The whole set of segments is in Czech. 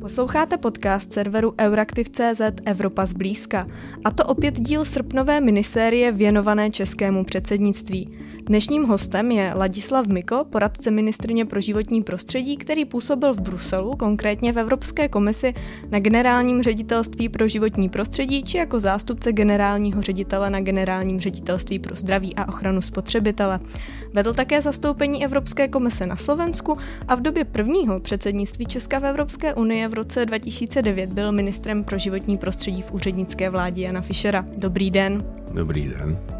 Posloucháte podcast serveru Euraktiv.cz Evropa zblízka. A to opět díl srpnové minisérie věnované českému předsednictví. Dnešním hostem je Ladislav Miko, poradce ministrně pro životní prostředí, který působil v Bruselu, konkrétně v Evropské komisi na generálním ředitelství pro životní prostředí či jako zástupce generálního ředitele na generálním ředitelství pro zdraví a ochranu spotřebitele. Vedl také zastoupení Evropské komise na Slovensku a v době prvního předsednictví Česka v Evropské unie v roce 2009 byl ministrem pro životní prostředí v úřednické vládě Jana Fischera. Dobrý den. Dobrý den.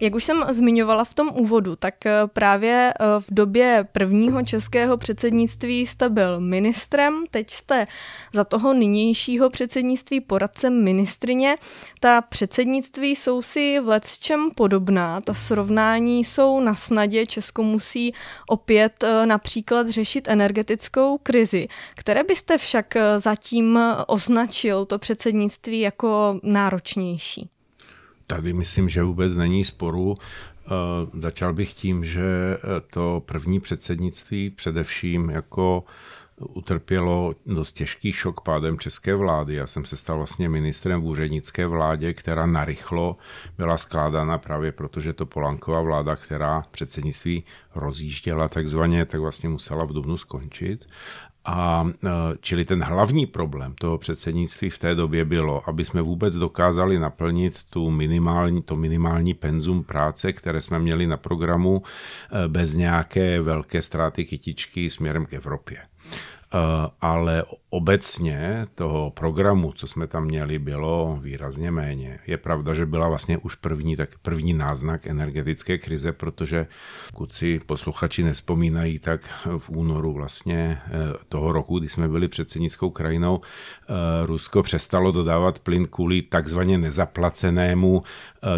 Jak už jsem zmiňovala v tom úvodu, tak eh, právě eh, v době prvního českého předsednictví jste byl ministrem, teď jste za toho nynějšího předsednictví poradcem ministrině. Ta předsednictví jsou si v čem podobná, ta srovnání jsou na snadě, Česko musí opět eh, například řešit energetickou krizi. Které byste však zatím označil to předsednictví jako náročnější? Tady myslím, že vůbec není sporu. Uh, začal bych tím, že to první předsednictví především jako utrpělo dost těžký šok pádem české vlády. Já jsem se stal vlastně ministrem v úřednické vládě, která narychlo byla skládána právě protože to Polanková vláda, která předsednictví rozjížděla takzvaně, tak vlastně musela v Dubnu skončit. A e, čili ten hlavní problém toho předsednictví v té době bylo, aby jsme vůbec dokázali naplnit tu minimální, to minimální penzum práce, které jsme měli na programu e, bez nějaké velké ztráty kytičky směrem k Evropě. Eh, ale obecně toho programu, co jsme tam měli, bylo výrazně méně. Je pravda, že byla vlastně už první, tak první náznak energetické krize, protože pokud si posluchači nespomínají, tak v únoru vlastně eh, toho roku, kdy jsme byli předsednickou krajinou, eh, Rusko přestalo dodávat plyn kvůli takzvaně nezaplacenému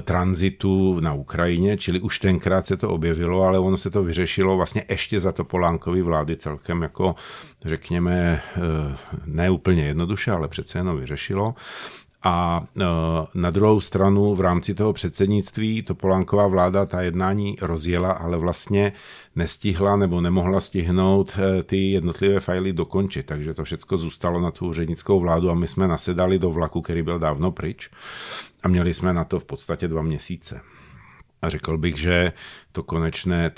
tranzitu na Ukrajině, čili už tenkrát se to objevilo, ale ono se to vyřešilo vlastně ještě za to Polánkovy vlády celkem jako řekněme, eh, ne úplně jednoduše, ale přece jenom vyřešilo. A eh, na druhou stranu v rámci toho předsednictví to Polánková vláda ta jednání rozjela, ale vlastně nestihla nebo nemohla stihnout eh, ty jednotlivé fajly dokončit. Takže to všechno zůstalo na tu úřednickou vládu a my jsme nasedali do vlaku, který byl dávno pryč a měli jsme na to v podstatě dva měsíce. A řekl bych, že to konečné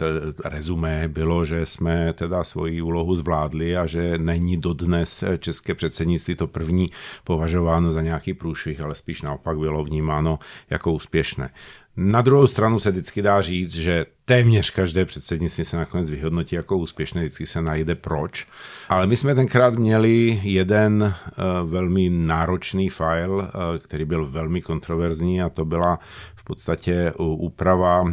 rezumé bylo, že jsme teda svoji úlohu zvládli a že není dodnes české předsednictví to první považováno za nějaký průšvih, ale spíš naopak bylo vnímáno jako úspěšné. Na druhou stranu se vždycky dá říct, že téměř každé předsednictví se nakonec vyhodnotí jako úspěšné, vždycky se najde proč. Ale my jsme tenkrát měli jeden uh, velmi náročný file, uh, který byl velmi kontroverzní a to byla podstatě úprava uh,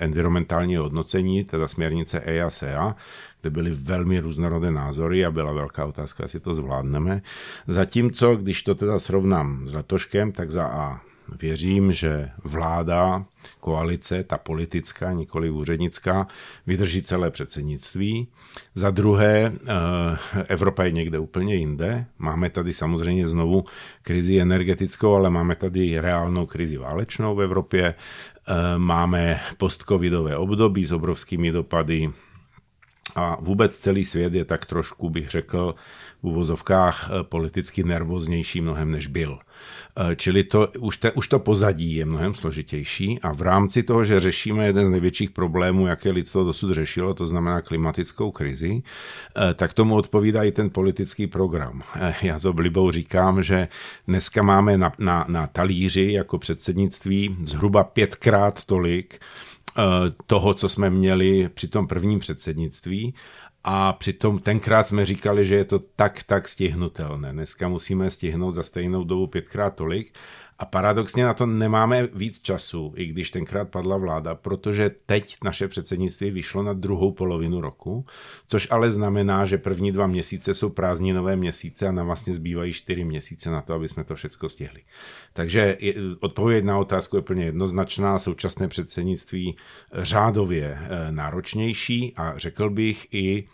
environmentálního hodnocení, teda směrnice EASEA, kde byly velmi různorodé názory a byla velká otázka, jestli to zvládneme. Zatímco, když to teda srovnám s letoškem, tak za A věřím, že vláda, koalice, ta politická, nikoli úřednická, vydrží celé předsednictví. Za druhé, eh, Evropa je někde úplně jinde. Máme tady samozřejmě znovu krizi energetickou, ale máme tady reálnou krizi válečnou v Evropě. Eh, máme postcovidové období s obrovskými dopady a vůbec celý svět je tak trošku, bych řekl, v uvozovkách eh, politicky nervóznější mnohem než byl. Eh, čili to, už, te, už to pozadí je mnohem složitější a v rámci toho, že řešíme jeden z největších problémů, jaké lidstvo dosud řešilo, to znamená klimatickou krizi, eh, tak tomu odpovídá i ten politický program. Já s oblibou říkám, že dneska máme na, na, na talíři jako předsednictví zhruba pětkrát tolik toho, co jsme měli při tom prvním předsednictví a přitom tenkrát jsme říkali, že je to tak, tak stihnutelné. Dneska musíme stihnout za stejnou dobu pětkrát tolik a paradoxně na to nemáme víc času, i když tenkrát padla vláda, protože teď naše předsednictví vyšlo na druhou polovinu roku, což ale znamená, že první dva měsíce jsou prázdninové měsíce a nám vlastně zbývají čtyři měsíce na to, aby jsme to všechno stihli. Takže odpověď na otázku je plně jednoznačná. Současné předsednictví řádově eh, náročnější a řekl bych i,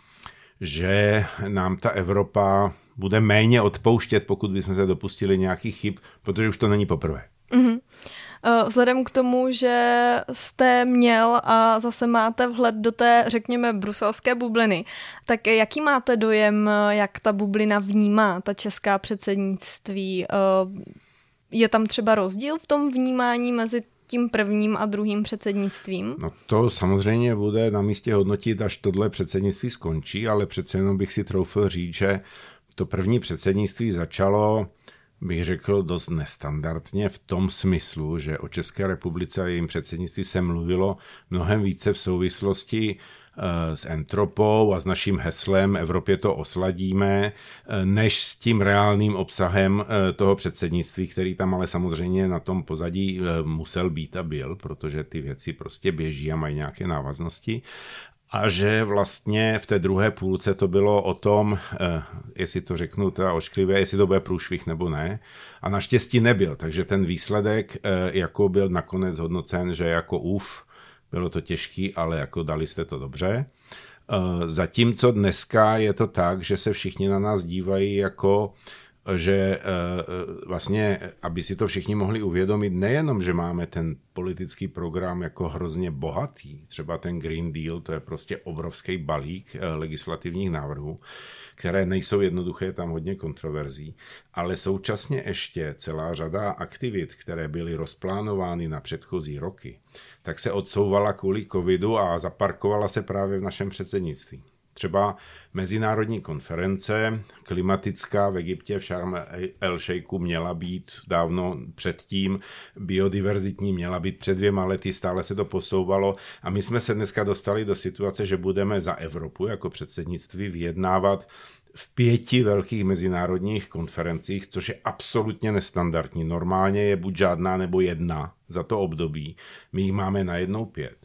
že nám ta Evropa bude méně odpouštět, pokud bychom se dopustili nějakých chyb, protože už to není poprvé. Mm-hmm. Eh, vzhledem k tomu, že jste měl a zase máte vhled do té, řekněme, bruselské bubliny, tak jaký máte dojem, jak ta bublina vnímá ta česká předsednictví? Eh, je tam třeba rozdíl v tom vnímání mezi tím prvním a druhým předsednictvím? No to samozřejmě bude na místě hodnotit, až tohle předsednictví skončí, ale přece jenom bych si troufil říct, že to první předsednictví začalo bych řekl, dost nestandardně v tom smyslu, že o České republice a jejím předsednictví se mluvilo mnohem více v souvislosti eh, s entropou a s naším heslem Evropě to osladíme, eh, než s tím reálným obsahem eh, toho předsednictví, který tam ale samozřejmě na tom pozadí musel být a byl, protože ty věci prostě běží a mají nějaké návaznosti a že vlastně v té druhé půlce to bylo o tom, eh, jestli to řeknu teda ošklivě, jestli to bude průšvih nebo ne. A naštěstí nebyl, takže ten výsledek eh, jako byl nakonec hodnocen, že jako uf, bylo to těžký, ale jako dali jste to dobře. Eh, zatímco dneska je to tak, že se všichni na nás dívají jako že eh, eh, vlastně, aby si to všichni mohli uvědomit, nejenom, že máme ten politický program jako hrozně bohatý, třeba ten Green Deal, to je prostě obrovský balík eh, legislativních návrhů, které nejsou jednoduché, tam hodně kontroverzí, ale současně ještě celá řada aktivit, které byly rozplánovány na předchozí roky, tak se odsouvala kvůli covidu a zaparkovala se právě v našem předsednictví. Třeba mezinárodní konference klimatická v Egyptě v Sharm el Sheikhu měla být dávno předtím, biodiverzitní měla být před dvěma lety, stále se to posouvalo a my jsme se dneska dostali do situace, že budeme za Evropu jako předsednictví vyjednávat v pěti velkých mezinárodních konferencích, což je absolutně nestandardní. Normálně je buď žádná nebo jedna za to období. My jich máme na jednou pět.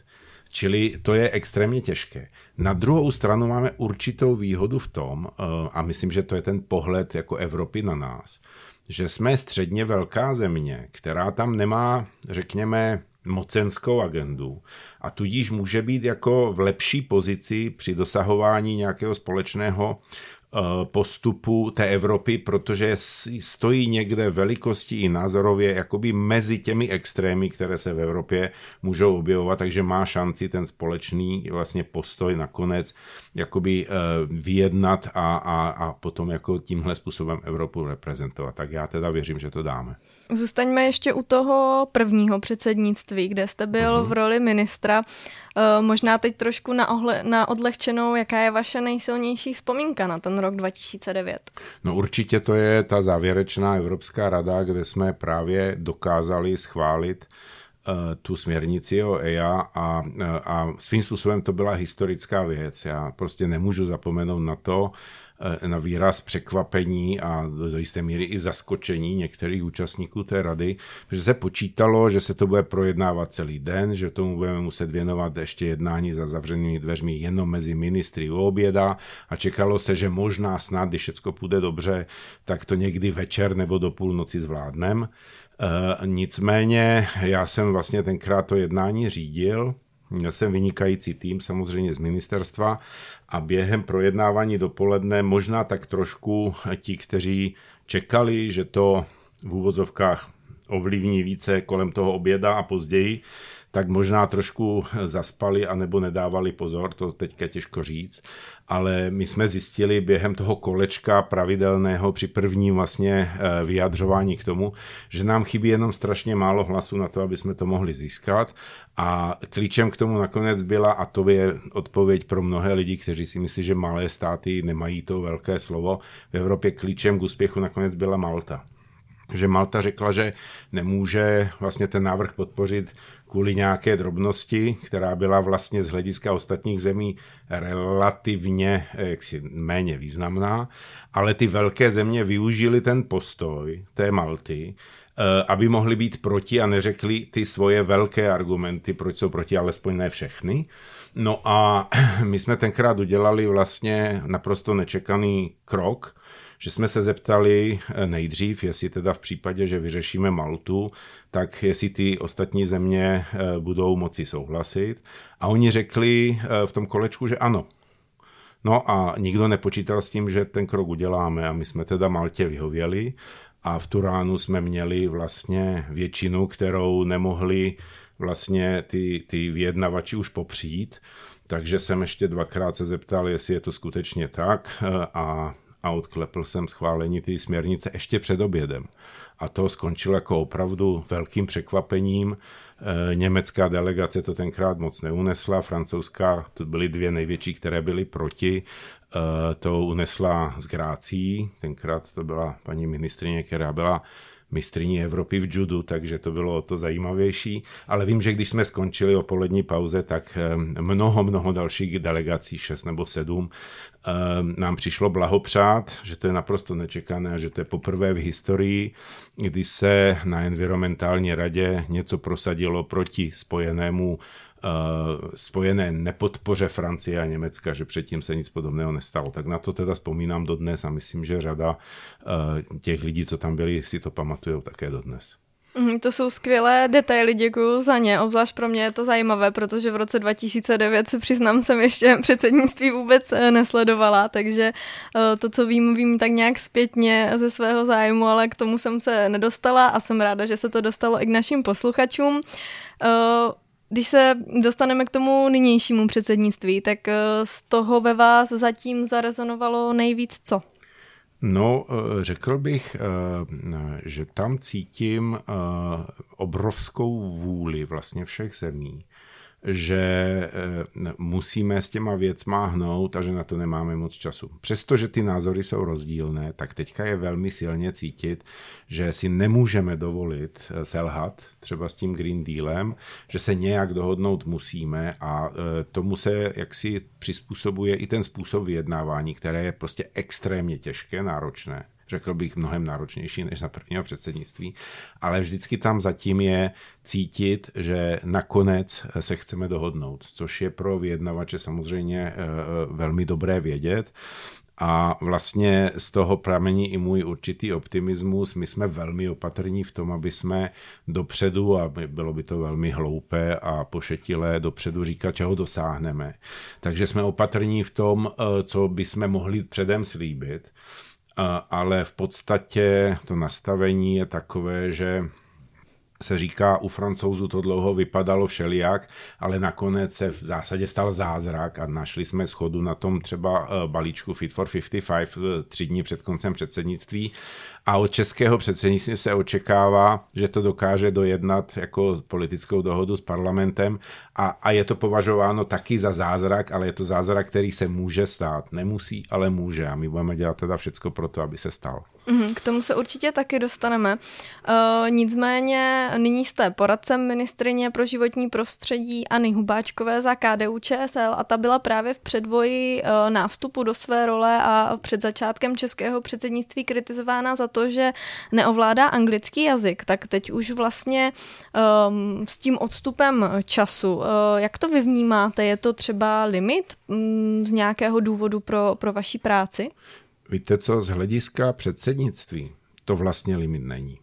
Čili to je extrémně těžké. Na druhou stranu máme určitou výhodu v tom, eh, a myslím, že to je ten pohled jako Evropy na nás, že jsme středně velká země, která tam nemá, řekněme, mocenskou agendu a tudíž může být jako v lepší pozici při dosahování nějakého společného postupu té Evropy, protože stojí někde velikosti i názorově jakoby mezi těmi extrémy, které se v Evropě můžou objevovat, takže má šanci ten společný vlastně postoj nakonec jakoby eh, vyjednat a, a, a potom jako tímhle způsobem Evropu reprezentovat. Tak já teda věřím, že to dáme. Zůstaňme ještě u toho prvního předsednictví, kde jste byl mm-hmm. v roli ministra. E, možná teď trošku na, ohle, na odlehčenou, jaká je vaše nejsilnější vzpomínka na ten rok 2009? No určitě to je ta závěrečná Evropská rada, kde jsme právě dokázali schválit e, tu směrnici o EIA a, a svým způsobem to byla historická věc. Já prostě nemůžu zapomenout na to, Eh, na výraz překvapení a do jisté míry i zaskočení některých účastníků té rady, že se počítalo, že se to bude projednávat celý den, že tomu budeme muset věnovat ještě jednání za zavřenými dveřmi jenom mezi ministry u oběda a čekalo se, že možná snad, když všechno půjde dobře, tak to někdy večer nebo do půlnoci zvládnem. E, nicméně já jsem vlastně tenkrát to jednání řídil, Měl jsem vynikající tým samozřejmě z ministerstva a během projednávání dopoledne možná tak trošku ti, kteří čekali, že to v úvozovkách ovlivní více kolem toho oběda a později, tak možná trošku zaspali a nebo nedávali pozor, to teďka těžko říct, ale my jsme zjistili během toho kolečka pravidelného při prvním vlastně eh, vyjadřování k tomu, že nám chybí jenom strašně málo hlasů na to, aby jsme to mohli získat. A klíčem k tomu nakonec byla, a to je odpověď pro mnohé lidi, kteří si myslí, že malé státy nemají to velké slovo, v Evropě klíčem k úspěchu nakonec byla Malta že Malta řekla, že nemůže vlastně ten návrh podpořit kvůli nějaké drobnosti, která byla vlastně z hlediska ostatních zemí relativně jaksi méně významná, ale ty velké země využili ten postoj té Malty, eh, aby mohli být proti a neřekli ty svoje velké argumenty, proč jsou proti, alespoň ne všechny. No a my jsme tenkrát udělali vlastně naprosto nečekaný krok, že jsme se zeptali eh, nejdřív, jestli teda v případě, že vyřešíme Maltu, tak jestli ty ostatní země eh, budou moci souhlasit. A oni řekli eh, v tom kolečku, že ano. No a nikdo nepočítal s tím, že ten krok uděláme a my jsme teda Maltě vyhověli a v Turánu jsme měli vlastně většinu, kterou nemohli vlastně ty, ty vyjednavači už popřít. Takže jsem ještě dvakrát se zeptal, jestli je to skutečně tak a, a odklepl jsem schválení ty směrnice ještě před obědem. A to skončilo jako opravdu velkým překvapením. E, německá delegace to tenkrát moc neunesla, francouzská, to byly dvě největší, které byly proti, e, to unesla z Grácí, tenkrát to byla paní ministrině, která byla mistriní Evropy v judu, takže to bylo o to zajímavější. Ale vím, že když jsme skončili o polední pauze, tak mnoho, mnoho dalších delegací, šest nebo sedm, nám přišlo blahopřát, že to je naprosto nečekané a že to je poprvé v historii, kdy se na environmentální radě něco prosadilo proti spojenému Eh, spojené nepodpoře Francie a Německa, že předtím se nic podobného nestalo. Tak na to teda vzpomínám dodnes a myslím, že řada eh, těch lidí, co tam byli, si to pamatují také dodnes. Mm, to jsou skvělé detaily, děkuji za ně. Obzvlášť pro mě je to zajímavé, protože v roce 2009 se přiznám, jsem ještě předsednictví vůbec eh, nesledovala, takže to, co vím, vím tak nějak zpětně ze svého zájmu, ale k tomu jsem se nedostala a jsem ráda, že se to dostalo i k našim posluchačům. Když se dostaneme k tomu nynějšímu předsednictví, tak eh, z toho ve vás zatím zarezonovalo nejvíc co? No, eh, řekl bych, eh, že tam cítím obrovskou vůli vlastně všech zemí že eh, musíme s těma věcma hnout a že na to nemáme moc času. Přestože ty názory jsou rozdílné, tak teďka je velmi silně cítit, že si nemůžeme dovolit eh, selhat třeba s tím Green Dealem, že se nějak dohodnout musíme a eh, tomu se jaksi přizpůsobuje i ten způsob vyjednávání, které je prostě extrémně těžké, náročné řekl bych, mnohem náročnější než za prvního předsednictví, ale vždycky tam zatím je cítit, že nakonec se chceme dohodnout, což je pro vyjednavače samozřejmě eh, eh, velmi dobré vědět. A vlastně z toho pramení i můj určitý optimismus. My jsme velmi opatrní v tom, aby jsme dopředu, a bylo by to velmi hloupé a pošetilé dopředu říkat, čeho dosáhneme. Takže jsme opatrní v tom, eh, co bychom mohli předem slíbit ale v podstatě to nastavení je takové, že se říká, u francouzů to dlouho vypadalo všelijak, ale nakonec se v zásadě stal zázrak a našli jsme schodu na tom třeba eh, balíčku Fit for 55 eh, tři dní před koncem předsednictví a od českého předsednictví se očekává, že to dokáže dojednat jako politickou dohodu s parlamentem a, a je to považováno taky za zázrak, ale je to zázrak, který se může stát. Nemusí, ale může a my budeme dělat teda všecko pro to, aby se stal. Mhm, k tomu se určitě taky dostaneme. Uh, nicméně nyní jste poradcem ministrině pro životní prostředí Anny Hubáčkové za KDU ČSL a ta byla právě v předvoji uh, nástupu do své role a před začátkem českého předsednictví kritizována za to, že neovládá anglický jazyk. Tak teď už vlastně um, s tím odstupem času, uh, jak to vy vnímáte? Je to třeba limit um, z nějakého důvodu pro, pro vaši práci? Víte co, z hlediska předsednictví to vlastně limit není.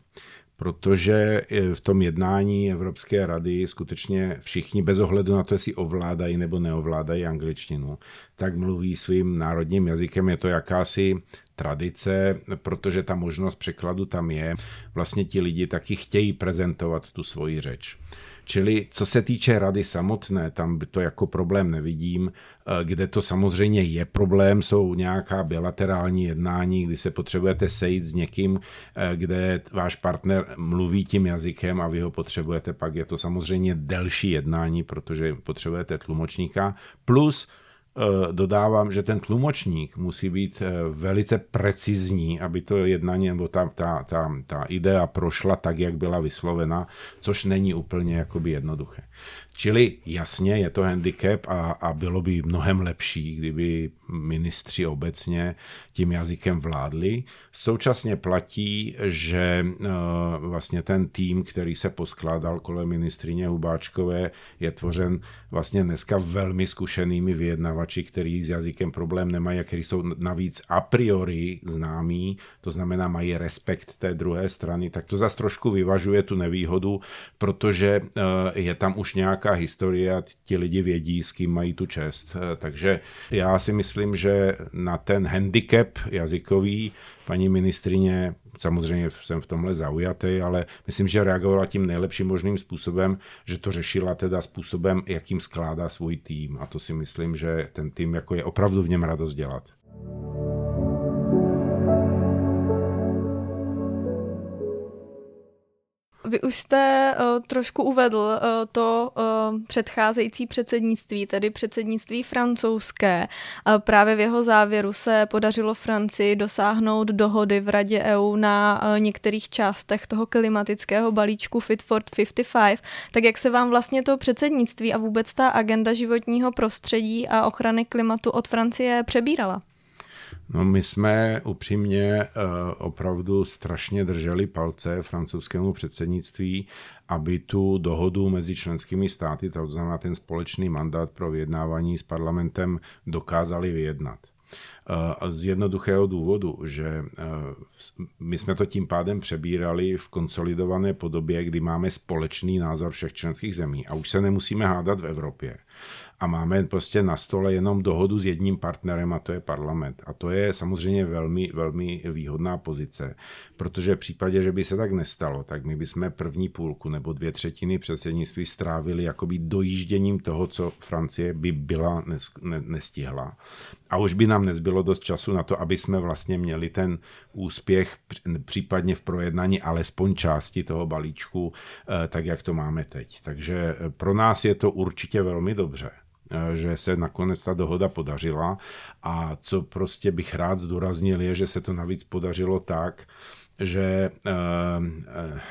Protože v tom jednání Evropské rady skutečně všichni, bez ohledu na to, jestli ovládají nebo neovládají angličtinu, tak mluví svým národním jazykem. Je to jakási tradice, protože ta možnost překladu tam je. Vlastně ti lidi taky chtějí prezentovat tu svoji řeč. Čili co se týče rady samotné, tam to jako problém nevidím. Eh, kde to samozřejmě je problém, jsou nějaká bilaterální jednání, kdy se potřebujete sejít s někým, eh, kde váš partner mluví tím jazykem a vy ho potřebujete, pak je to samozřejmě delší jednání, protože potřebujete tlumočníka. Plus dodávám, že ten tlumočník musí být eh, velice precizní, aby to jednání nebo ta, ta, ta, ta idea prošla tak, jak byla vyslovena, což není úplně jakoby jednoduché. Čili jasně je to handicap a, a bylo by mnohem lepší, kdyby ministři obecně tím jazykem vládli. Současně platí, že uh, vlastně ten tým, který se poskládal kolem ministrině Hubáčkové, je tvořen vlastně dneska velmi zkušenými vyjednavači, který s jazykem problém nemají a který jsou navíc a priori známí, to znamená mají respekt té druhé strany, tak to zase trošku vyvažuje tu nevýhodu, protože uh, je tam už nějaká nějaká historie a ti lidi vědí, s kým mají tu čest. Eh, takže já si myslím, že na ten handicap jazykový paní ministrině samozřejmě jsem v tomhle zaujatý, ale myslím, že reagovala tím nejlepším možným způsobem, že to řešila teda způsobem, jakým skládá svůj tým. A to si myslím, že ten tým jako je opravdu v něm radost dělat. Vy už jste uh, trošku uvedl uh, to uh, předcházející předsednictví, tedy předsednictví francouzské. Uh, právě v jeho závěru se podařilo Francii dosáhnout dohody v Radě EU na uh, některých částech toho klimatického balíčku Fit for 55. Tak jak se vám vlastně to předsednictví a vůbec ta agenda životního prostředí a ochrany klimatu od Francie přebírala? No my jsme upřímně uh, opravdu strašně drželi palce francouzskému předsednictví, aby tu dohodu mezi členskými státy, to znamená ten společný mandát pro vyjednávání s parlamentem, dokázali vyjednat. Uh, z jednoduchého důvodu, že uh, my jsme to tím pádem přebírali v konsolidované podobě, kdy máme společný názor všech členských zemí a už se nemusíme hádat v Evropě a máme prostě na stole jenom dohodu s jedním partnerem a to je parlament. A to je samozřejmě velmi, velmi výhodná pozice, protože v případě, že by se tak nestalo, tak my bychom první půlku nebo dvě třetiny předsednictví strávili jakoby dojížděním toho, co Francie by byla nestihla. A už by nám nezbylo dost času na to, aby jsme vlastně měli ten úspěch případně v projednání alespoň části toho balíčku, eh, tak jak to máme teď. Takže pro nás je to určitě velmi dobře. Eh, že se nakonec ta dohoda podařila a co prostě bych rád zdůraznil je, že se to navíc podařilo tak, že eh, eh,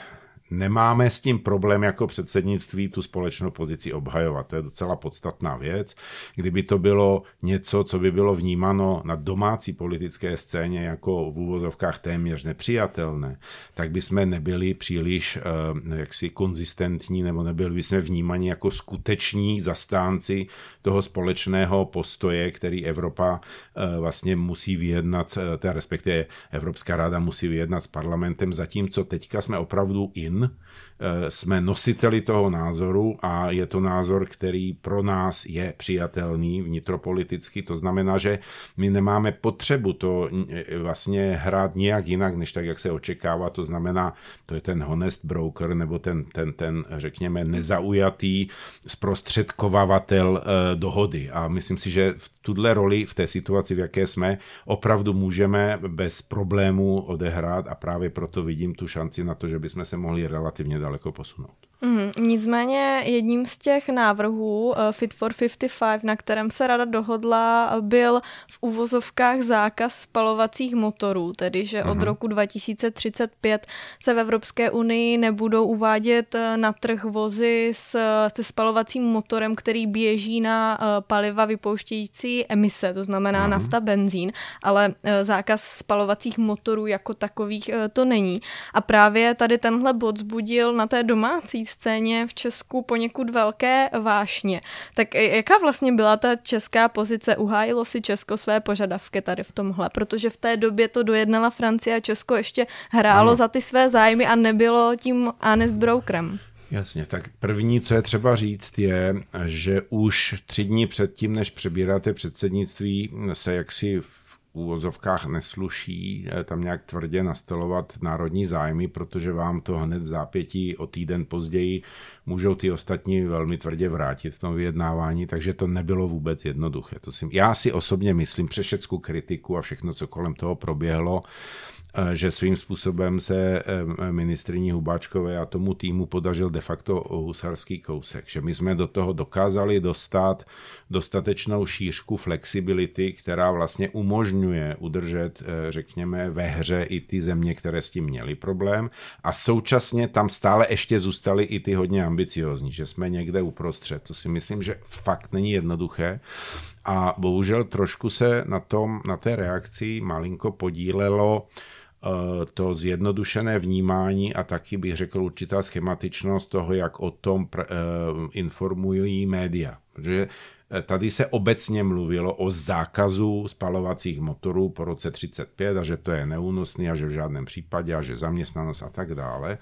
nemáme s tím problém jako předsednictví tu společnou pozici obhajovat. To je docela podstatná věc. Kdyby to bylo něco, co by bylo vnímáno na domácí politické scéně jako v úvozovkách téměř nepřijatelné, tak by jsme nebyli příliš uh, jaksi konzistentní nebo nebyli by jsme vnímáni jako skuteční zastánci toho společného postoje, který Evropa uh, vlastně musí vyjednat, uh, respektive Evropská rada musí vyjednat s parlamentem, zatímco teďka jsme opravdu in Eh, jsme nositeli toho názoru a je to názor, který pro nás je přijatelný vnitropoliticky. To znamená, že my nemáme potřebu to eh, vlastně hrát nějak jinak, než tak, jak se očekává. To znamená, to je ten honest broker nebo ten, ten, ten řekněme, nezaujatý zprostředkovavatel eh, dohody. A myslím si, že v tuhle roli v té situaci, v jaké jsme, opravdu můžeme bez problémů odehrát a právě proto vidím tu šanci na to, že bychom se mohli relativně daleko posunout. Mm, nicméně jedním z těch návrhů uh, Fit for 55, na kterém se rada dohodla, byl v uvozovkách zákaz spalovacích motorů, tedy že od mm. roku 2035 se v Evropské unii nebudou uvádět uh, na trh vozy s, se spalovacím motorem, který běží na uh, paliva vypouštějící emise, to znamená mm. nafta, benzín, ale uh, zákaz spalovacích motorů jako takových uh, to není. A právě tady tenhle bod zbudil na té domácí scéně v Česku poněkud velké vášně. Tak jaká vlastně byla ta česká pozice? Uhájilo si Česko své požadavky tady v tomhle? Protože v té době to dojednala Francie a Česko ještě hrálo ano. za ty své zájmy a nebylo tím honest brokerem. Jasně, tak první, co je třeba říct, je, že už tři dní předtím, než přebíráte předsednictví, se jaksi úvozovkách nesluší eh, tam nějak tvrdě nastolovat národní zájmy, protože vám to hned v zápětí o týden později můžou ty ostatní velmi tvrdě vrátit v tom vyjednávání, takže to nebylo vůbec jednoduché. To si, já si osobně myslím, přešecku kritiku a všechno, co kolem toho proběhlo, že svým způsobem se eh, ministriní Hubáčkové a tomu týmu podařil de facto husarský kousek, že my jsme do toho dokázali dostat dostatečnou šířku flexibility, která vlastně umožňuje udržet, eh, řekněme, ve hře i ty země, které s tím měly problém a současně tam stále ještě zůstaly i ty hodně ambiciozní, že jsme někde uprostřed. To si myslím, že fakt není jednoduché a bohužel trošku se na, tom, na té reakci malinko podílelo Eh, to zjednodušené vnímání a taky bych řekl určitá schematičnost toho, jak o tom eh, informují média. Protože eh, tady se obecně mluvilo o zákazu spalovacích motorů po roce 35 a že to je neúnosný a že v žádném případě a že zaměstnanost a tak dále.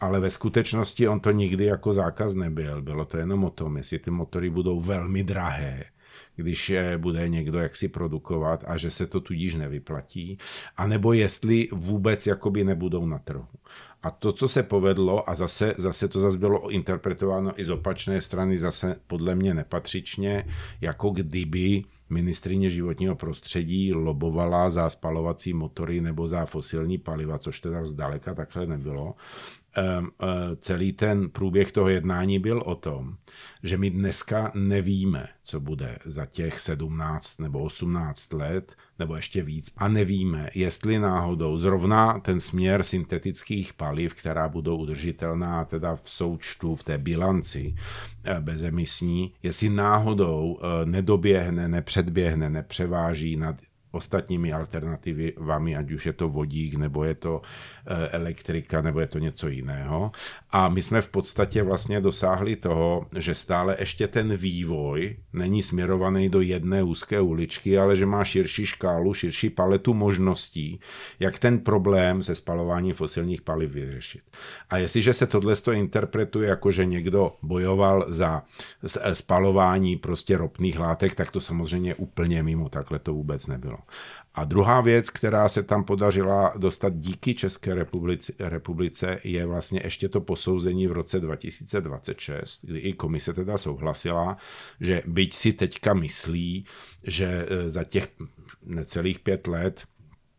Ale ve skutečnosti on to nikdy jako zákaz nebyl. Bylo to jenom o tom, jestli ty motory budou velmi drahé když bude někdo jaksi produkovat a že se to tudíž nevyplatí, anebo jestli vůbec jakoby nebudou na trhu. A to, co se povedlo, a zase, zase to zase bylo interpretováno i z opačné strany, zase podle mě nepatřičně, jako kdyby ministrině životního prostředí lobovala za spalovací motory nebo za fosilní paliva, což teda zdaleka takhle nebylo. Eh, celý ten průběh toho jednání byl o tom, že my dneska nevíme, co bude za těch 17 nebo 18 let, nebo ještě víc. A nevíme, jestli náhodou zrovna ten směr syntetických paliv, která budou udržitelná teda v součtu, v té bilanci eh, bezemisní, jestli náhodou eh, nedoběhne, nepředběhne, nepřeváží nad ostatními alternativami, ať už je to vodík, nebo je to eh, elektrika, nebo je to něco jiného. A my jsme v podstatě vlastně dosáhli toho, že stále ještě ten vývoj není směrovaný do jedné úzké uličky, ale že má širší škálu, širší paletu možností, jak ten problém se spalováním fosilních paliv vyřešit. A jestliže se tohle interpretuje jako, že někdo bojoval za eh, spalování prostě ropných látek, tak to samozřejmě úplně mimo, takhle to vůbec nebylo. A druhá věc, která se tam podařila dostat díky České republice, je vlastně ještě to posouzení v roce 2026, kdy i komise teda souhlasila, že byť si teďka myslí, že e, za těch necelých pět let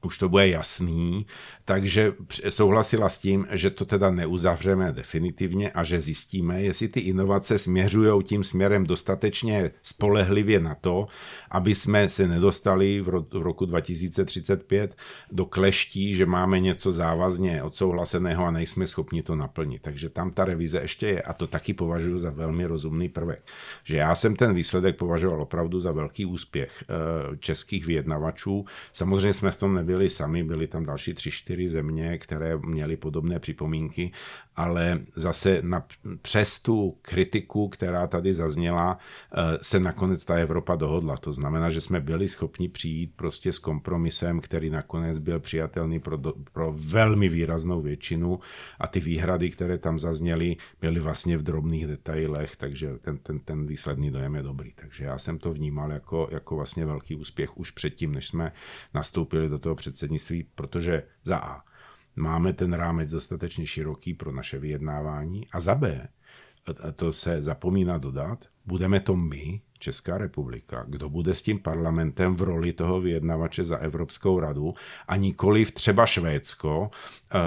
už to bude jasný, takže souhlasila s tím, že to teda neuzavřeme definitivně a že zjistíme, jestli ty inovace směřují tím směrem dostatečně spolehlivě na to, aby jsme se nedostali v roku 2035 do kleští, že máme něco závazně odsouhlaseného a nejsme schopni to naplnit. Takže tam ta revize ještě je a to taky považuji za velmi rozumný prvek. Že já jsem ten výsledek považoval opravdu za velký úspěch eh, českých vyjednavačů. Samozřejmě jsme v tom nebyli nebyli sami, byly tam další tři, čtyři země, které měly podobné připomínky, ale zase na, přes tu kritiku, která tady zazněla, eh, se nakonec ta Evropa dohodla. To znamená, že jsme byli schopni přijít prostě s kompromisem, který nakonec byl přijatelný pro, pro velmi výraznou většinu a ty výhrady, které tam zazněly, byly vlastně v drobných detailech, takže ten, ten, ten výsledný dojem je dobrý. Takže já jsem to vnímal jako, jako vlastně velký úspěch už předtím, než jsme nastoupili do toho předsednictví, protože za A máme ten rámec dostatečně široký pro naše vyjednávání a za B, to se zapomíná dodat, budeme to my, Česká republika, kdo bude s tím parlamentem v roli toho vyjednavače za Evropskou radu a v třeba Švédsko,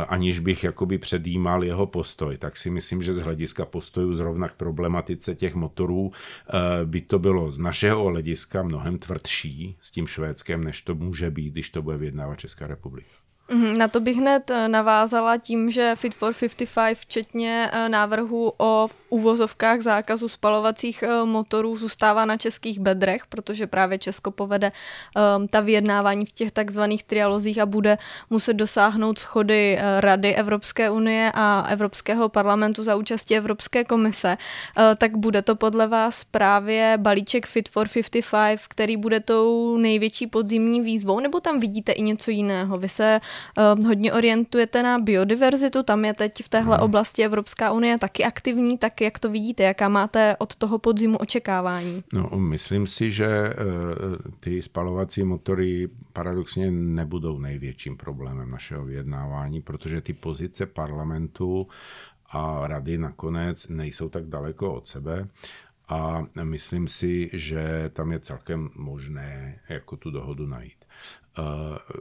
aniž bych jakoby předjímal jeho postoj, tak si myslím, že z hlediska postojů zrovna k problematice těch motorů by to bylo z našeho hlediska mnohem tvrdší s tím Švédskem, než to může být, když to bude vyjednávat Česká republika. Mhm, na to bych hned eh, navázala tím, že Fit for 55, včetně eh, návrhu o uvozovkách zákazu spalovacích eh, motorů, zůstává na českých bedrech, protože právě Česko povede um, ta vyjednávání v těch takzvaných trialozích a bude muset dosáhnout schody Rady Evropské unie a Evropského parlamentu za účastí Evropské komise. Uh, tak bude to podle vás právě balíček Fit for 55, který bude tou největší podzimní výzvou, nebo tam vidíte i něco jiného? Vy se hodně orientujete na biodiverzitu, tam je teď v téhle oblasti Evropská unie taky aktivní, tak jak to vidíte, jaká máte od toho podzimu očekávání? No, myslím si, že eh, ty spalovací motory paradoxně nebudou největším problémem našeho vyjednávání, protože ty pozice parlamentu a rady nakonec nejsou tak daleko od sebe a myslím si, že tam je celkem možné jako tu dohodu najít. Eh,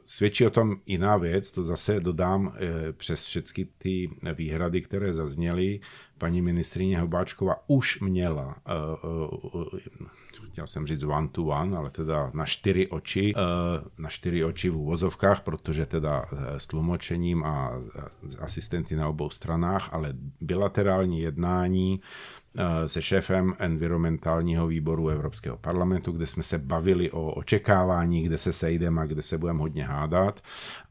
svědčí o tom jiná věc, to zase dodám eh, přes všechny ty výhrady, které zazněly. Paní ministrině Hobáčková už měla, eh, chtěl jsem říct one to one, ale teda na čtyři oči, na čtyři oči v úvozovkách, protože teda s tlumočením a asistenty na obou stranách, ale bilaterální jednání se šéfem environmentálního výboru Evropského parlamentu, kde jsme se bavili o očekávání, kde se sejdeme a kde se budeme hodně hádat.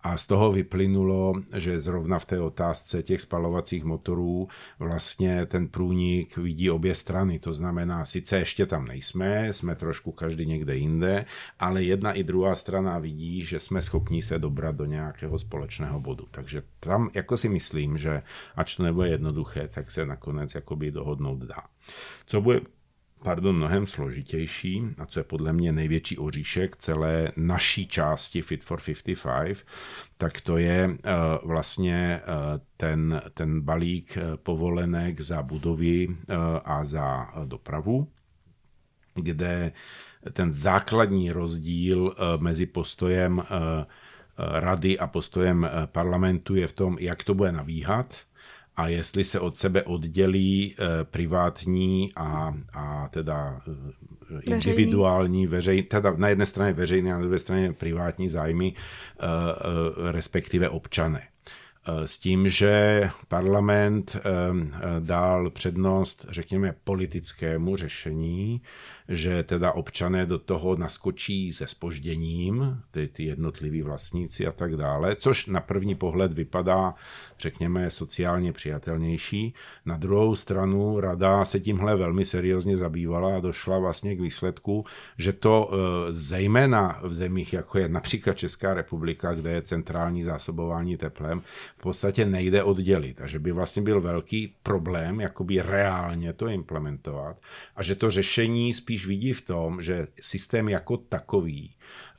A z toho vyplynulo, že zrovna v té otázce těch spalovacích motorů vlastně ten průnik vidí obě strany. To znamená, sice ještě tam nejsme, jsme trošku každý někde jinde, ale jedna i druhá strana vidí, že jsme schopni se dobrat do nějakého společného bodu. Takže tam jako si myslím, že ač to nebude jednoduché, tak se nakonec jakoby dohodnout dá. Co bude pardon, mnohem složitější a co je podle mě největší oříšek celé naší části Fit for 55, tak to je uh, vlastně uh, ten, ten balík povolenek za budovy a za dopravu, kde ten základní rozdíl mezi postojem rady a postojem parlamentu je v tom, jak to bude navíhat a jestli se od sebe oddělí eh, privátní a, a teda eh, individuální, veřejný, teda na jedné straně veřejné a na druhé straně privátní zájmy, eh, respektive občané. S tím, že parlament dal přednost, řekněme, politickému řešení, že teda občané do toho naskočí se spožděním, ty, ty jednotliví vlastníci a tak dále, což na první pohled vypadá, řekněme, sociálně přijatelnější. Na druhou stranu rada se tímhle velmi seriózně zabývala a došla vlastně k výsledku, že to e, zejména v zemích, jako je například Česká republika, kde je centrální zásobování teplem, v podstatě nejde oddělit a že by vlastně byl velký problém, jakoby reálně to implementovat a že to řešení spíš spíš vidí v tom, že systém jako takový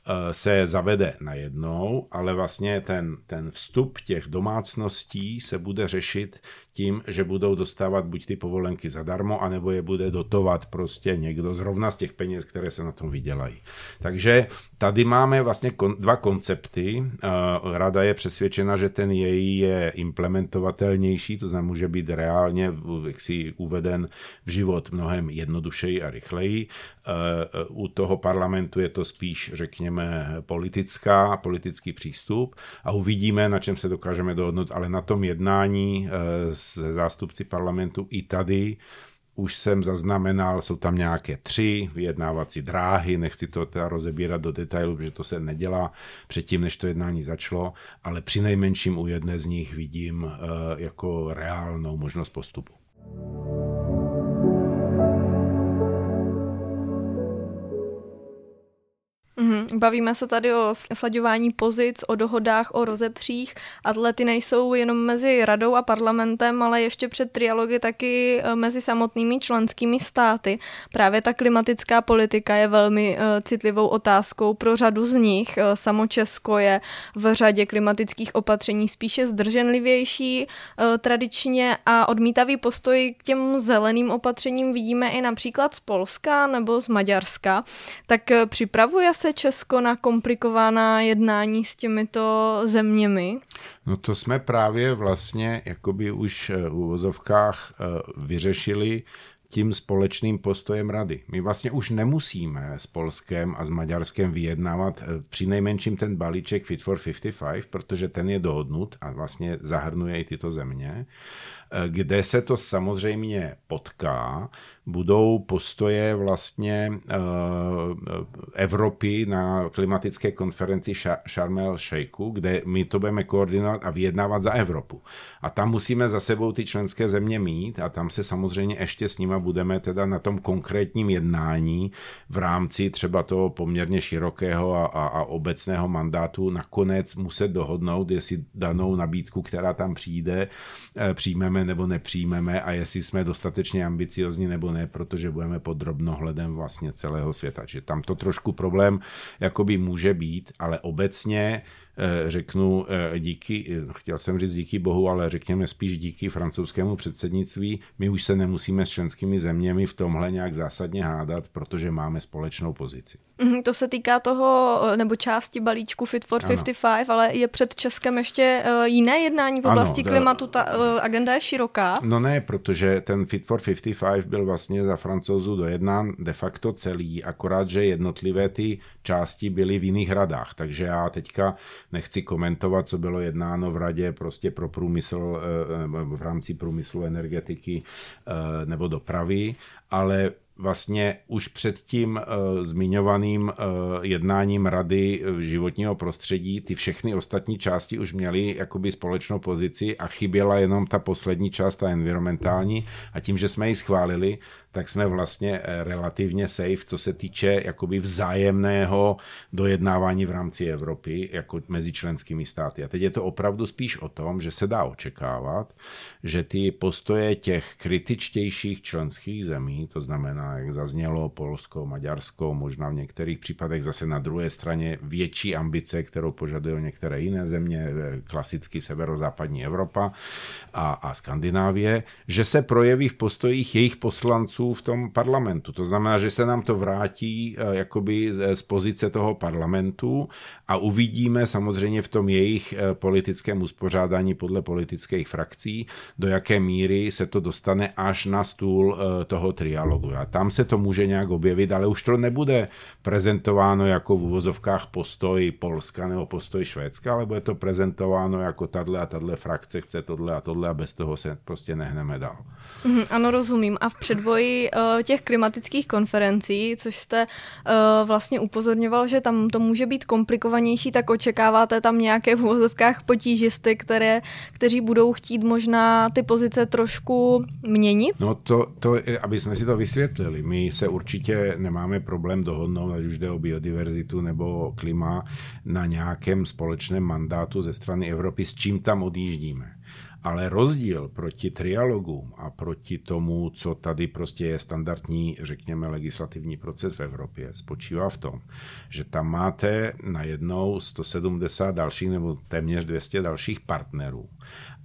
Eh, se zavede najednou, ale vlastně ten, ten vstup těch domácností se bude řešit tím, že budou dostávat buď ty povolenky zadarmo, anebo je bude dotovat prostě někdo zrovna z těch peněz, které se na tom vydělají. Takže tady máme vlastně kon, dva koncepty. Eh, rada je přesvědčena, že ten její je implementovatelnější, to znamená, může být reálně si uveden v život mnohem jednodušeji a rychleji. Eh, u toho parlamentu je to spíš, řekněme, řekněme, politická, politický přístup a uvidíme, na čem se dokážeme dohodnout, ale na tom jednání eh, se zástupci parlamentu i tady už jsem zaznamenal, jsou tam nějaké tři vyjednávací dráhy, nechci to teda rozebírat do detailu, protože to se nedělá předtím, než to jednání začalo, ale při nejmenším u jedné z nich vidím eh, jako reálnou možnost postupu. Bavíme se tady o slaďování pozic, o dohodách, o rozepřích. Atlety nejsou jenom mezi radou a parlamentem, ale ještě před trialogy taky eh, mezi samotnými členskými státy. Právě ta klimatická politika je velmi uh, citlivou otázkou pro řadu z nich. Uh, samo Česko je v řadě klimatických opatření spíše zdrženlivější tradičně a odmítavý postoj k těm zeleným opatřením vidíme i například z Polska nebo z Maďarska. Tak připravuje se Česko na komplikovaná jednání s těmito zeměmi? No to jsme právě vlastně jakoby už v uvozovkách eh, vyřešili tím společným postojem rady. My vlastně už nemusíme s Polskem a s Maďarskem vyjednávat eh, při nejmenším ten balíček Fit for 55, protože ten je dohodnut a vlastně zahrnuje i tyto země. Eh, kde se to samozřejmě potká, budou postoje vlastně eh, Evropy na klimatické konferenci Sharm el Sheikhu, kde my to budeme koordinovat a vyjednávat za Evropu. A tam musíme za sebou ty členské země mít a tam se samozřejmě ještě s nima budeme teda na tom konkrétním jednání v rámci třeba toho poměrně širokého a, a, a obecného mandátu nakonec muset dohodnout, jestli danou nabídku, která tam přijde, eh, přijmeme nebo nepřijmeme a jestli jsme dostatečně ambiciozní nebo ne, protože budeme pod drobnohledem vlastně celého světa. Že tam to trošku problém jakoby může být, ale obecně řeknu eh, díky, eh, chtěl jsem říct díky bohu, ale řekněme spíš díky francouzskému předsednictví, my už se nemusíme s členskými zeměmi v tomhle nějak zásadně hádat, protože máme společnou pozici. Mm, to se týká toho, nebo části balíčku Fit for ano. 55, ale je před Českem ještě jiné jednání v oblasti ano, klimatu, ta agenda je široká. No ne, protože ten Fit for 55 byl vlastně za francouzů dojednán de facto celý, akorát, že jednotlivé ty části byly v jiných radách, takže já teďka nechci komentovat, co bylo jednáno v radě prostě pro průmysl eh, v rámci průmyslu energetiky eh, nebo dopravy, ale vlastně už před tím uh, zmiňovaným uh, jednáním Rady životního prostředí ty všechny ostatní části už měly jakoby společnou pozici a chyběla jenom ta poslední část, ta environmentální a tím, že jsme ji schválili, tak jsme vlastně eh, relativně safe, co se týče jakoby vzájemného dojednávání v rámci Evropy jako mezi členskými státy. A teď je to opravdu spíš o tom, že se dá očekávat, že ty postoje těch kritičtějších členských zemí, to znamená jak zaznělo, Polsko, Maďarsko, možná v některých případech zase na druhé straně větší ambice, kterou požadují některé jiné země, klasicky severozápadní Evropa a, a Skandinávie, že se projeví v postojích jejich poslanců v tom parlamentu. To znamená, že se nám to vrátí eh, jakoby z pozice toho parlamentu a uvidíme samozřejmě v tom jejich eh, politickém uspořádání podle politických frakcí, do jaké míry se to dostane až na stůl eh, toho trialogu. Tam se to může nějak objevit, ale už to nebude prezentováno jako v uvozovkách postoj Polska nebo postoj Švédska, ale bude to prezentováno jako tahle a tahle frakce chce tohle a tohle a bez toho se prostě nehneme dál. Mm, ano, rozumím. A v předvoji uh, těch klimatických konferencí, což jste uh, vlastně upozorňoval, že tam to může být komplikovanější, tak očekáváte tam nějaké v uvozovkách potížisty, které, kteří budou chtít možná ty pozice trošku měnit? No to, to, aby jsme si to vysvětlili, my se určitě nemáme problém dohodnout, ať už jde o biodiverzitu nebo klima, na nějakém společném mandátu ze strany Evropy, s čím tam odjíždíme. Ale rozdíl proti trialogům a proti tomu, co tady prostě je standardní, řekněme, legislativní proces v Evropě, spočívá v tom, že tam máte najednou 170 dalších nebo téměř 200 dalších partnerů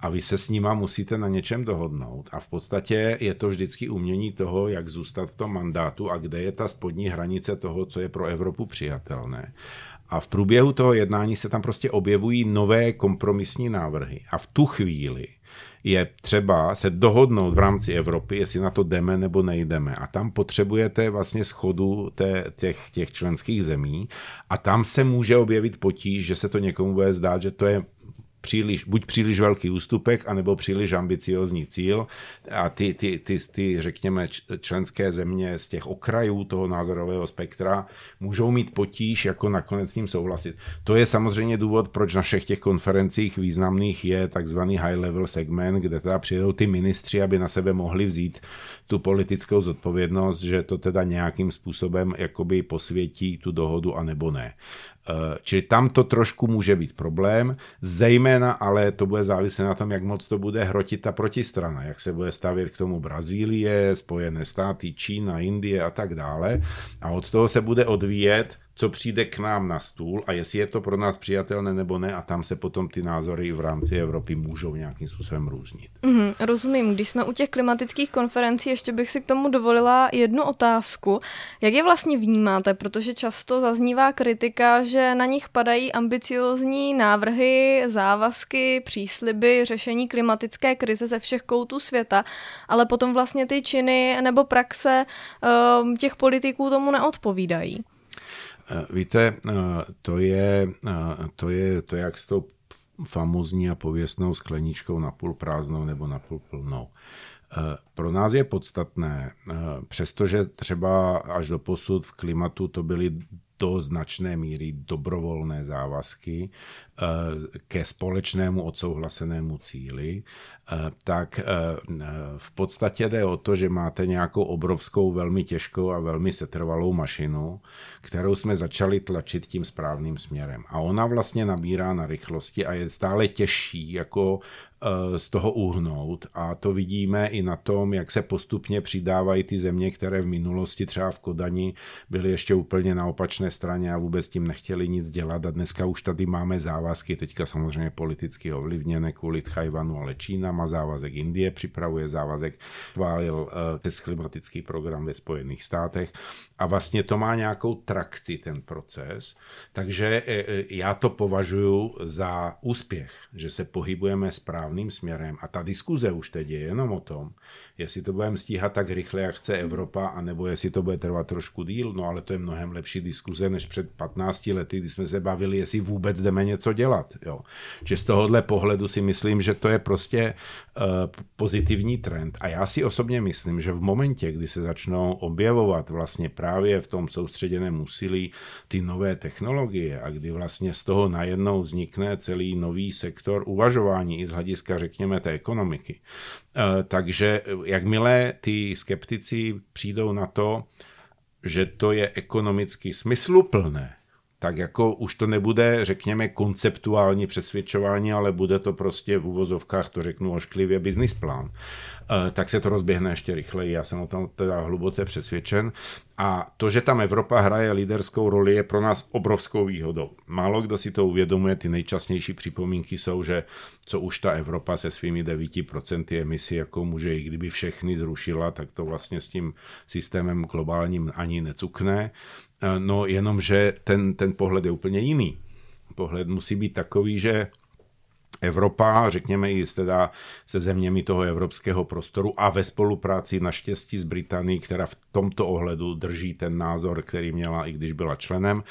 a vy se s nima musíte na něčem dohodnout. A v podstatě je to vždycky umění toho, jak zůstat v tom mandátu a kde je ta spodní hranice toho, co je pro Evropu přijatelné. A v průběhu toho jednání se tam prostě objevují nové kompromisní návrhy. A v tu chvíli je třeba se dohodnout v rámci Evropy, jestli na to jdeme nebo nejdeme. A tam potřebujete vlastně schodu té, těch, těch členských zemí a tam se může objevit potíž, že se to někomu bude zdát, že to je příliš, buď příliš velký ústupek, anebo příliš ambiciozní cíl a ty, ty, ty, ty, řekněme, členské země z těch okrajů toho názorového spektra můžou mít potíž jako nakonec s ním souhlasit. To je samozřejmě důvod, proč na všech těch konferencích významných je takzvaný high level segment, kde teda přijedou ty ministři, aby na sebe mohli vzít tu politickou zodpovědnost, že to teda nějakým způsobem jakoby posvětí tu dohodu a nebo ne. Eh, čili tam to trošku může být problém, zejména ale to bude záviset na tom, jak moc to bude hrotit ta protistrana, jak se bude stavět k tomu Brazílie, Spojené státy, Čína, Indie a tak dále. A od toho se bude odvíjet, co přijde k nám na stůl a jestli je to pro nás přijatelné nebo ne a tam se potom ty názory v rámci Evropy můžou nějakým způsobem různit. Mm, rozumím. Když jsme u těch klimatických konferencí, ještě bych si k tomu dovolila jednu otázku. Jak je vlastně vnímáte? Protože často zaznívá kritika, že na nich padají ambiciozní návrhy, závazky, přísliby, řešení klimatické krize ze všech koutů světa, ale potom vlastně ty činy nebo praxe um, těch politiků tomu neodpovídají. Eh, víte, eh, to je, eh, to je to, jak s tou famozní a pověstnou skleničkou napůl prázdnou nebo napůl plnou. Pro nás je podstatné, přestože třeba až do posud v klimatu to byly do značné míry dobrovolné závazky ke společnému odsouhlasenému cíli, Eh, tak eh, v podstatě jde o to, že máte nějakou obrovskou, velmi těžkou a velmi setrvalou mašinu, kterou jsme začali tlačit tím správným směrem. A ona vlastně nabírá na rychlosti a je stále těžší jako eh, z toho uhnout. A to vidíme i na tom, jak se postupně přidávají ty země, které v minulosti třeba v Kodani byly ještě úplně na opačné straně a vůbec tím nechtěli nic dělat. A dneska už tady máme závazky, teďka samozřejmě politicky ovlivněné kvůli Tchajvanu, ale Čína má závazek, Indie připravuje závazek, chválil uh, klimatický program ve Spojených státech. A vlastně to má nějakou trakci ten proces, takže uh, já to považuji za úspěch, že se pohybujeme správným směrem a ta diskuze už teď je jenom o tom, jestli to budeme stíhat tak rychle, jak chce Evropa, anebo jestli to bude trvat trošku díl, no ale to je mnohem lepší diskuze než před 15 lety, kdy jsme se bavili, jestli vůbec jdeme něco dělat. Jo. Že z tohohle pohledu si myslím, že to je prostě uh, pozitivní trend. A já si osobně myslím, že v momentě, kdy se začnou objevovat vlastně právě v tom soustředěném úsilí ty nové technologie a kdy vlastně z toho najednou vznikne celý nový sektor uvažování i z hlediska, řekněme, té ekonomiky, uh, takže jakmile ty skeptici přijdou na to, že to je ekonomicky smysluplné, tak jako už to nebude, řekněme, konceptuální přesvědčování, ale bude to prostě v uvozovkách, to řeknu ošklivě, business plán. Eh, tak se to rozběhne ještě rychleji. Já jsem o tom teda hluboce přesvědčen. A to, že tam Evropa hraje líderskou roli, je pro nás obrovskou výhodou. Málo kdo si to uvědomuje, ty nejčastnější připomínky jsou, že co už ta Evropa se svými 9% emisí, jako může, i kdyby všechny zrušila, tak to vlastně s tím systémem globálním ani necukne. Eh, no jenom, že ten, ten pohled je úplně jiný. Pohled musí být takový, že Evropa, řekněme i teda se zeměmi toho evropského prostoru a ve spolupráci naštěstí s Británií, která v tomto ohledu drží ten názor, který měla i když byla členem,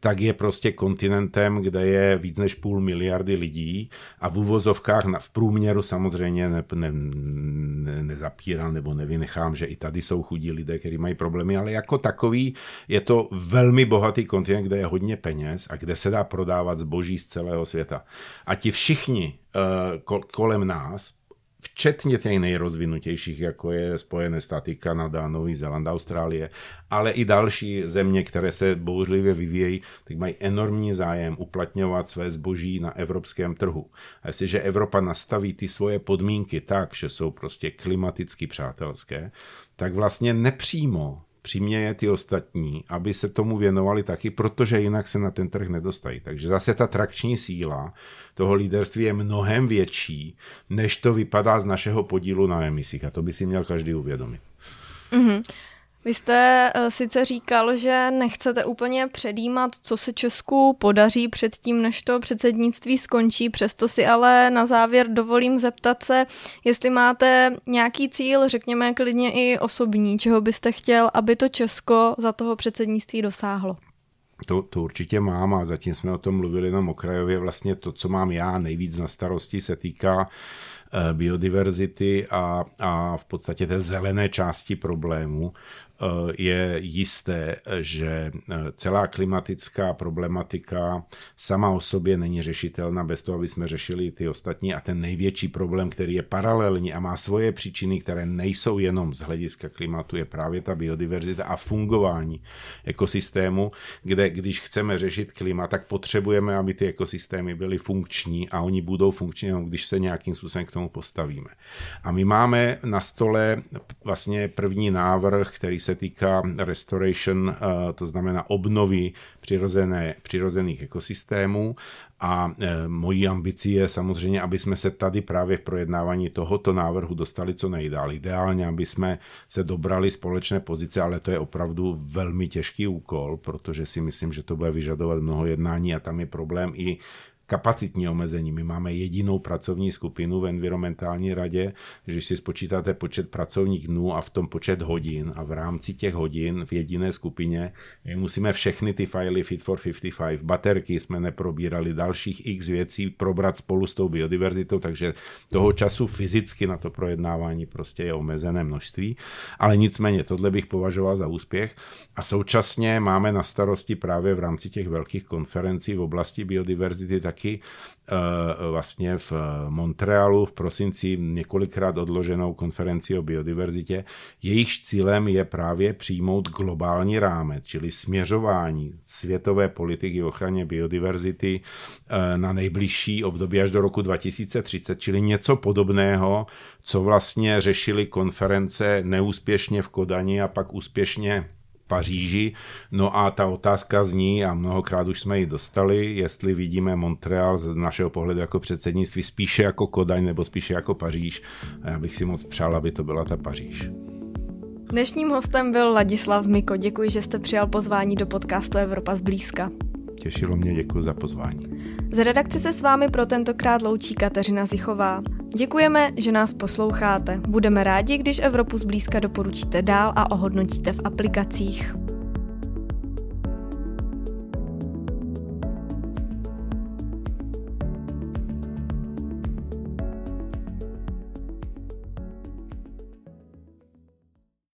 tak je prostě kontinentem, kde je víc než půl miliardy lidí a v úvozovkách v průměru samozřejmě ne, ne, ne, nezapírám nebo nevynechám, že i tady jsou chudí lidé, kteří mají problémy, ale jako takový je to velmi bohatý kontinent, kde je hodně peněz a kde se dá prodávat zboží z celého světa. A ti všichni uh, kolem nás, včetně těch nejrozvinutějších, jako je Spojené státy, Kanada, Nový Zéland, Austrálie, ale i další země, které se bouřlivě vyvíjejí, tak mají enormní zájem uplatňovat své zboží na evropském trhu. A jestliže Evropa nastaví ty svoje podmínky tak, že jsou prostě klimaticky přátelské, tak vlastně nepřímo přiměje ty ostatní, aby se tomu věnovali taky, protože jinak se na ten trh nedostají. Takže zase ta trakční síla toho líderství je mnohem větší, než to vypadá z našeho podílu na emisích. A to by si měl každý uvědomit. Mm-hmm. Vy jste uh, sice říkal, že nechcete úplně předjímat, co se Česku podaří předtím, než to předsednictví skončí, přesto si ale na závěr dovolím zeptat se, jestli máte nějaký cíl, řekněme klidně i osobní, čeho byste chtěl, aby to Česko za toho předsednictví dosáhlo. To, to určitě mám a zatím jsme o tom mluvili na Okrajově. Vlastně to, co mám já nejvíc na starosti, se týká eh, biodiverzity a, a v podstatě té zelené části problému. Eh, je jisté, že eh, celá klimatická problematika sama o sobě není řešitelná bez toho, aby jsme řešili ty ostatní. A ten největší problém, který je paralelní a má svoje příčiny, které nejsou jenom z hlediska klimatu, je právě ta biodiverzita a fungování ekosystému, kde když chceme řešit klima, tak potřebujeme, aby ty ekosystémy byly funkční a oni budou funkční, když se nějakým způsobem k tomu postavíme. A my máme na stole vlastně první návrh, který se týká restoration, eh, to znamená obnovy přirozené, přirozených ekosystémů. A eh, mojí ambicí je samozřejmě, aby jsme se tady právě v projednávání tohoto návrhu dostali co nejdál. Ideálně, aby jsme se dobrali společné pozice, ale to je opravdu velmi těžký úkol, protože si myslím, že to bude vyžadovat mnoho jednání a tam je problém i kapacitní omezení. My máme jedinou pracovní skupinu v environmentální radě, když si spočítáte počet pracovních dnů a v tom počet hodin a v rámci těch hodin v jediné skupině musíme všechny ty fajly Fit for 55, baterky jsme neprobírali, dalších x věcí probrat spolu s tou biodiverzitou, takže toho času fyzicky na to projednávání prostě je omezené množství, ale nicméně tohle bych považoval za úspěch a současně máme na starosti právě v rámci těch velkých konferencí v oblasti biodiverzity tak taky eh, vlastně v Montrealu v prosinci několikrát odloženou konferenci o biodiverzitě. Jejich cílem je právě přijmout globální rámec, čili směřování světové politiky ochraně biodiverzity eh, na nejbližší období až do roku 2030, čili něco podobného, co vlastně řešili konference neúspěšně v Kodani a pak úspěšně Paříži. No a ta otázka zní, a mnohokrát už jsme ji dostali, jestli vidíme Montreal z našeho pohledu jako předsednictví spíše jako Kodaň nebo spíše jako Paříž. A já bych si moc přál, aby to byla ta Paříž. Dnešním hostem byl Ladislav Miko. Děkuji, že jste přijal pozvání do podcastu Evropa zblízka. Těšilo mě, děkuji za pozvání. Z redakce se s vámi pro tentokrát loučí Kateřina Zichová. Děkujeme, že nás posloucháte. Budeme rádi, když Evropu zblízka doporučíte dál a ohodnotíte v aplikacích.